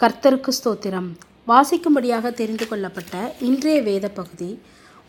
கர்த்தருக்கு ஸ்தோத்திரம். வாசிக்கும்படியாக தெரிந்து கொள்ளப்பட்ட இன்றைய வேத பகுதி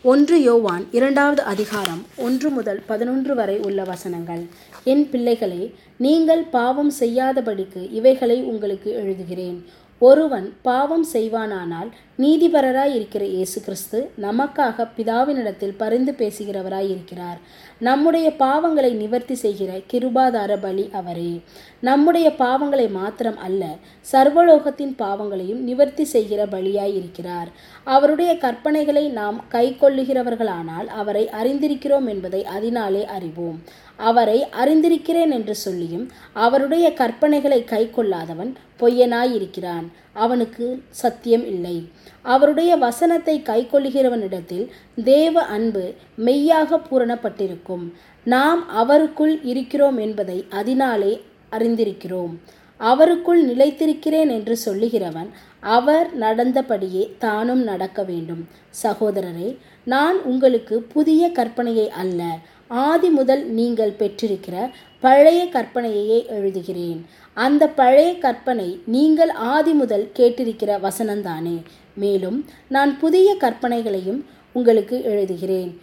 ஒன்று யோவான் இரண்டாவது அதிகாரம் ஒன்று முதல் பதினொன்று வரை உள்ள வசனங்கள். என் பிள்ளைகளே நீங்கள் பாவம் செய்யாதபடிக்கு இவைகளை உங்களுக்கு எழுதுகிறேன். ஒருவன் பாவம் செய்வானானால் நீதிபரராய் இருக்கிற இயேசு கிறிஸ்து நமக்காக பிதாவினிடத்தில் பரிந்து பேசுகிறவராய் இருக்கிறார். நம்முடைய பாவங்களை நிவர்த்தி செய்கிற கிருபாதார பலி அவரே. நம்முடைய பாவங்களை மாத்திரம் அல்ல சர்வலோகத்தின் பாவங்களையும் நிவர்த்தி செய்கிற பலியாய் இருக்கிறார். அவருடைய கற்பனைகளை நாம் கை கொள்ளுகிறவர்களானால் அவரை அறிந்திருக்கிறோம் என்பதை அதனாலே அறிவோம். அவரை அறிந்திருக்கிறேன் என்று சொல்லியும் அவருடைய கற்பனைகளை கை கொள்ளாதவன் பொய்யனாயிருக்கிறான். அவனுக்கு சத்தியம் இல்லை. அவருடைய வசனத்தை கை கொள்ளுகிறவனிடத்தில் தேவ அன்பு மெய்யாக பூரணப்பட்டிருக்கும். நாம் அவருக்குள் இருக்கிறோம் என்பதை அதனாலே அறிந்திருக்கிறோம். அவருக்குள் நிலைத்திருக்கிறேன் என்று சொல்லுகிறவன் அவர் நடந்தபடியே தானும் நடக்க வேண்டும். சகோதரரே நான் உங்களுக்கு புதிய கற்பனையை அல்ல ஆதி முதல் நீங்கள் பெற்றிருக்கிற பழைய கற்பனையையே எழுதுகிறேன். அந்த பழைய கற்பனை நீங்கள் ஆதி முதல் கேட்டிருக்கிற வசனந்தானே மேலும் நான் புதிய கற்பனைகளையும் உங்களுக்கு எழுதுகிறேன்.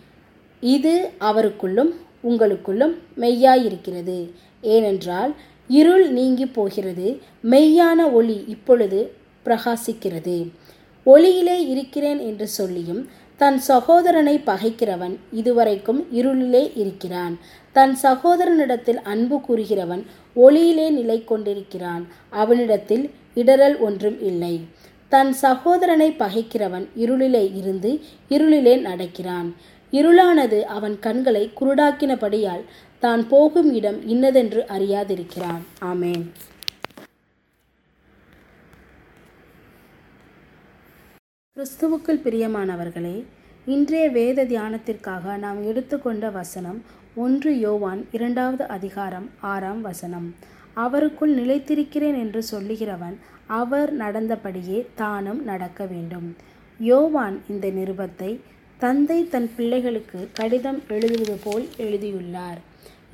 இது அவருக்குள்ளும் உங்களுக்குள்ளும் மெய்யாயிருக்கிறது. ஏனென்றால் இருள் நீங்கி போகிறது மெய்யான ஒளி இப்பொழுது பிரகாசிக்கிறது. ஒளியிலே இருக்கிறேன் என்று சொல்லியும் தன் சகோதரனை பகைக்கிறவன் இதுவரைக்கும் இருளிலே இருக்கிறான். தன் சகோதரனிடத்தில் அன்பு கூறுகிறவன் ஒளியிலே நிலை கொண்டிருக்கிறான். அவனிடத்தில் இடரல் ஒன்றும் இல்லை. தன் சகோதரனை பகைக்கிறவன் இருளிலே இருந்து இருளிலே நடக்கிறான். இருளானது அவன் கண்களை குருடாக்கினபடியால் தான் போகும் இடம் இன்னதென்று அறியாதிருக்கிறான். ஆமேன். கிறிஸ்துவுக்குள் பிரியமானவர்களே இன்றைய வேத தியானத்திற்காக நாம் எடுத்துக்கொண்ட வசனம் ஒன்று யோவான் இரண்டாவது அதிகாரம் ஆறாம் வசனம். அவருக்குள் நிலைத்திருக்கிறேன் என்று சொல்லுகிறவன் அவர் நடந்தபடியே தானும் நடக்க வேண்டும். யோவான் இந்த நிருபத்தை தந்தை தன் பிள்ளைகளுக்கு கடிதம் எழுதுவது போல் எழுதியுள்ளார்.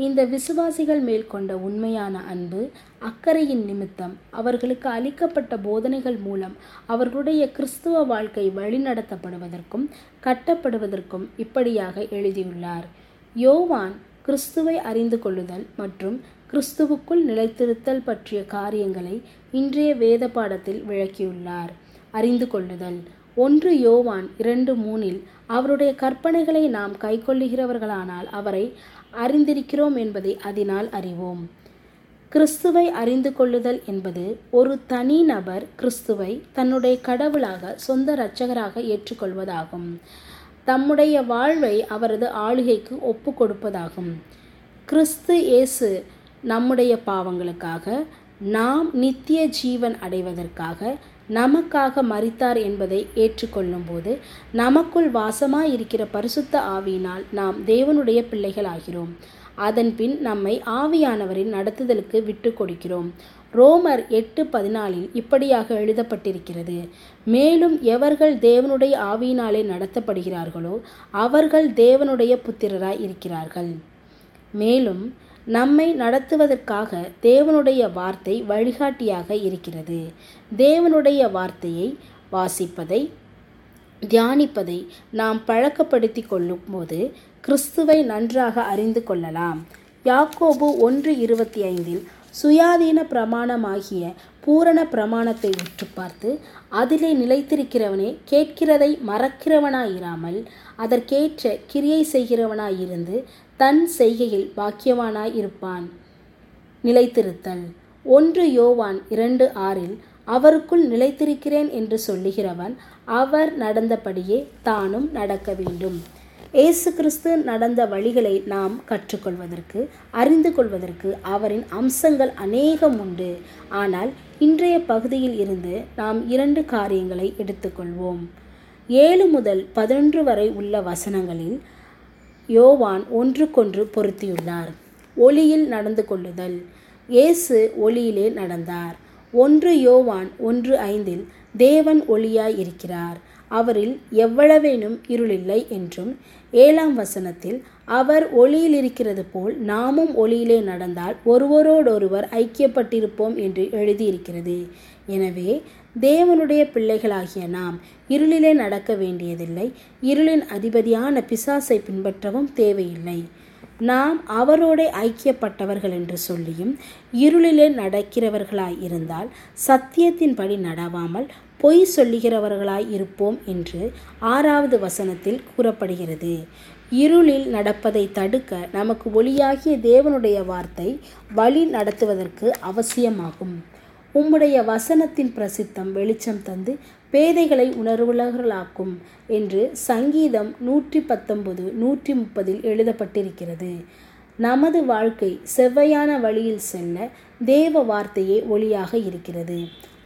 இந்த விசுவாசிகள் மேல் கொண்ட உண்மையான அன்பு அக்கறையின் நிமித்தம் அவர்களுக்கு அளிக்கப்பட்ட போதனைகள் மூலம் அவர்களுடைய கிறிஸ்துவ வாழ்க்கை வழிநடத்தப்படுவதற்கும் கட்டப்படுவதற்கும் இப்படியாக எழுதியுள்ளார். யோவான் கிறிஸ்துவை அறிந்து கொள்ளுதல் மற்றும் கிறிஸ்துவுக்குள் நிலைத்திருத்தல் பற்றிய காரியங்களை இன்றைய வேத பாடத்தில் விளக்கியுள்ளார். அறிந்து கொள்ளுதல். ஒன்று யோவான் இரண்டு மூணில் அவருடைய கற்பனைகளை நாம் கைக்கொள்ளுகிறவர்களானால் அவரை அறிந்திருக்கிறோம் என்பதை அதனால் அறிவோம். கிறிஸ்துவை அறிந்து கொள்ளுதல் என்பது ஒரு தனி நபர் கிறிஸ்துவை தன்னுடைய கடவுளாக சொந்த இரட்சகராக ஏற்றுக்கொள்வதாகும். தம்முடைய வாழ்வை அவரது ஆளுகைக்கு ஒப்பு கொடுப்பதாகும். கிறிஸ்து இயேசு நம்முடைய பாவங்களுக்காக நாம் நித்திய ஜீவன் அடைவதற்காக நமக்காக மறித்தார் என்பதை ஏற்றுக்கொள்ளும்போது நமக்குள் வாசமாய் இருக்கிற பரிசுத்த ஆவியினால் நாம் தேவனுடைய பிள்ளைகள் ஆகிறோம் அதன்பின் நம்மை ஆவியானவரின் நடத்துதலுக்கு விட்டு கொடுக்கிறோம் ரோமர் எட்டு பதினாலில் இப்படியாக எழுதப்பட்டிருக்கிறது. மேலும் எவர்கள் தேவனுடைய ஆவியினாலே நடத்தப்படுகிறார்களோ அவர்கள் தேவனுடைய புத்திரராய் இருக்கிறார்கள் மேலும் நம்மை நடத்துவதற்காக தேவனுடைய வார்த்தை வழிகாட்டியாக இருக்கிறது. தேவனுடைய வார்த்தையை வாசிப்பதை தியானிப்பதை நாம் பழக்கப்படுத்தி கொள்ளும் போது கிறிஸ்துவை நன்றாக அறிந்து கொள்ளலாம். யாக்கோபு ஒன்று இருபத்தி ஐந்தில் சுயாதீன பிரமாணமாகிய பூரண பிரமாணத்தை உற்று பார்த்து அதிலே நிலைத்திருக்கிறவனே கேட்கிறதை மறக்கிறவனாயிராமல் அதற்கேற்ற கிரியை செய்கிறவனாயிருந்து தன் செய்கையில் பாக்கியவானாய் இருப்பான். நிலைத்திருத்தல். ஒன்று யோவான் இரண்டு ஆறில் அவருக்குள் நிலைத்திருக்கிறேன் என்று சொல்லுகிறவன் அவர் நடந்தபடியே தானும் நடக்க வேண்டும். இயேசு கிறிஸ்து நடந்த வழிகளை நாம் கற்றுக்கொள்வதற்கு அறிந்து கொள்வதற்கு அவரின் அம்சங்கள் அநேகம் உண்டு. ஆனால் இன்றைய பகுதியில் இருந்து நாம் இரண்டு காரியங்களை எடுத்துக்கொள்வோம். ஏழு முதல் பதினொன்று வரை உள்ள வசனங்களில் யோவான் ஒன்றுக்கொன்று பொருத்தியுள்ளார். ஒளியில் நடந்து கொள்ளுதல். இயேசு ஒளியிலே நடந்தார். ஒன்று யோவான் ஒன்று ஐந்தில் தேவன் ஒளியாய் இருக்கிறார். அவரில் எவ்வளவேனும் இருளில்லை என்றும் ஏழாம் வசனத்தில் அவர் ஒளியில் இருக்கிறது போல் நாமும் ஒளியிலே நடந்தால் ஒருவரோடொருவர் ஐக்கியப்பட்டிருப்போம் என்று எழுதியிருக்கிறது. எனவே தேவனுடைய பிள்ளைகளாகிய நாம் இருளிலே நடக்க வேண்டியதில்லை. இருளின் அதிபதியான பிசாசை பின்பற்றவும் தேவையில்லை. நாம் அவரோட ஐக்கியப்பட்டவர்கள் என்று சொல்லியும் இருளிலே நடக்கிறவர்களாய் இருந்தால் சத்தியத்தின்படி நடவாமல் பொய் சொல்லுகிறவர்களாய் இருப்போம் என்று ஆறாவது வசனத்தில் கூறப்படுகிறது. இருளில் நடப்பதை தடுக்க நமக்கு ஒளியாகிய தேவனுடைய வார்த்தை வழி நடத்துவதற்கு அவசியமாகும். உம்முடைய வசனத்தின் பிரசித்தம் வெளிச்சம் தந்து பேதைகளை உணர்வுலகளாக்கும் என்று சங்கீதம் நூற்றி பத்தொன்பது நூற்றி முப்பதில் எழுதப்பட்டிருக்கிறது. நமது வாழ்க்கை செவ்வையான வழியில் செல்ல தேவ வார்த்தையே ஒளியாக இருக்கிறது.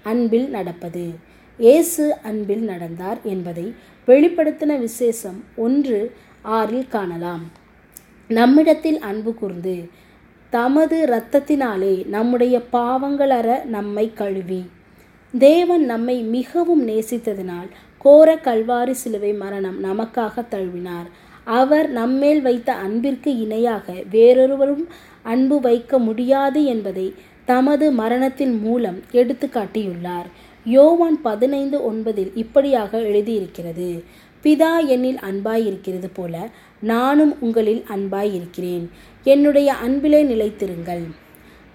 அன்பில் நடப்பது. இயேசு அன்பில் நடந்தார் என்பதை வெளிப்படுத்தின விசேஷம் ஒன்று ஆறில் காணலாம். நம்மிடத்தில் அன்பு கூர்ந்து தமது இரத்தத்தினாலே நம்முடைய பாவங்கள் அற நம்மை கழுவி. தேவன் நம்மை மிகவும் நேசித்ததினால் கோர கல்வாரி சிலுவை மரணம் நமக்காக தழுவினார். அவர் நம்மேல் வைத்த அன்பிற்கு இணையாக வேறொருவரும் அன்பு வைக்க முடியாது என்பதை தமது மரணத்தின் மூலம் எடுத்து காட்டியுள்ளார் யோவான் பதினைந்து ஒன்பதில் இப்படியாக எழுதியிருக்கிறது. பிதா என்னில் அன்பாயிருக்கிறது போல நானும் உங்களில் அன்பாயிருக்கிறேன் என்னுடைய அன்பிலே நிலைத்திருங்கள்.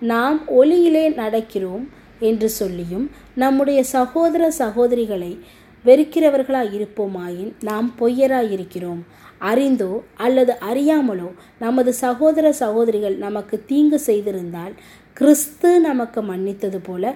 நாம் ஒளியிலே நடக்கிறோம் என்று சொல்லியும் நம்முடைய சகோதர சகோதரிகளை வெறுக்கிறவர்களாய் இருப்போமாயின் நாம் பொய்யராய் இருக்கிறோம். அறிந்தோ அல்லது அறியாமலோ நமது சகோதர சகோதரிகள் நமக்கு தீங்கு செய்திருந்தால் கிறிஸ்து நமக்கு மன்னித்தது போல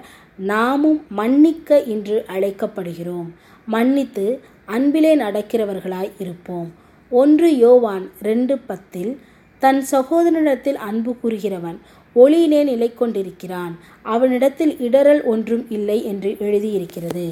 நாமும் மன்னிக்க இன்று அழைக்கப்படுகிறோம். மன்னித்து அன்பிலே நடக்கிறவர்களாய் இருப்போம். ஒன்று யோவான் ரெண்டு பத்தில் தன் சகோதரனிடத்தில் அன்பு கூறுகிறவன் ஒளியிலே நிலை கொண்டிருக்கிறான். அவனிடத்தில் இடரல் ஒன்றும் இல்லை என்று எழுதியிருக்கிறது.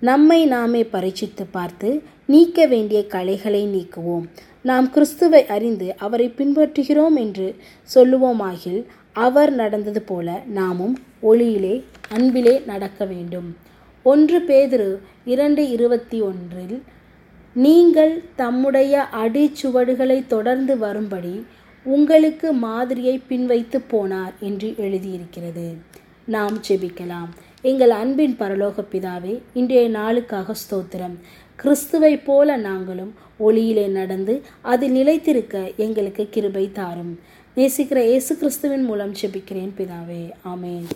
நம்மை நாமே பரீட்சித்து பார்த்து நீக்க வேண்டிய கலைகளை நீக்குவோம். நாம் கிறிஸ்துவை அறிந்து அவரை பின்பற்றுகிறோம் என்று சொல்லுவோமாகில் அவர் நடந்தது போல நாமும் ஒளியிலே அன்பிலே நடக்க வேண்டும். ஒன்று பேதிரு இரண்டு இருபத்தி ஒன்றில் நீங்கள் தம்முடைய அடிச்சுவடுகளை தொடர்ந்து வரும்படி உங்களுக்கு மாதிரியை பின்வைத்து போனார் என்று எழுதியிருக்கிறது. நாம் ஜெபிக்கலாம். எங்கள் அன்பின் பரலோக பிதாவே இன்றைய நாளுக்காக ஸ்தோத்திரம். கிறிஸ்துவை போல நாங்களும் ஒளியிலே நடந்து அதில் நிலைத்திருக்க எங்களுக்கு கிருபை தாரும். நேசிக்கிற இயேசு கிறிஸ்துவின் மூலம் ஜெபிக்கிறேன் பிதாவே. ஆமேன்.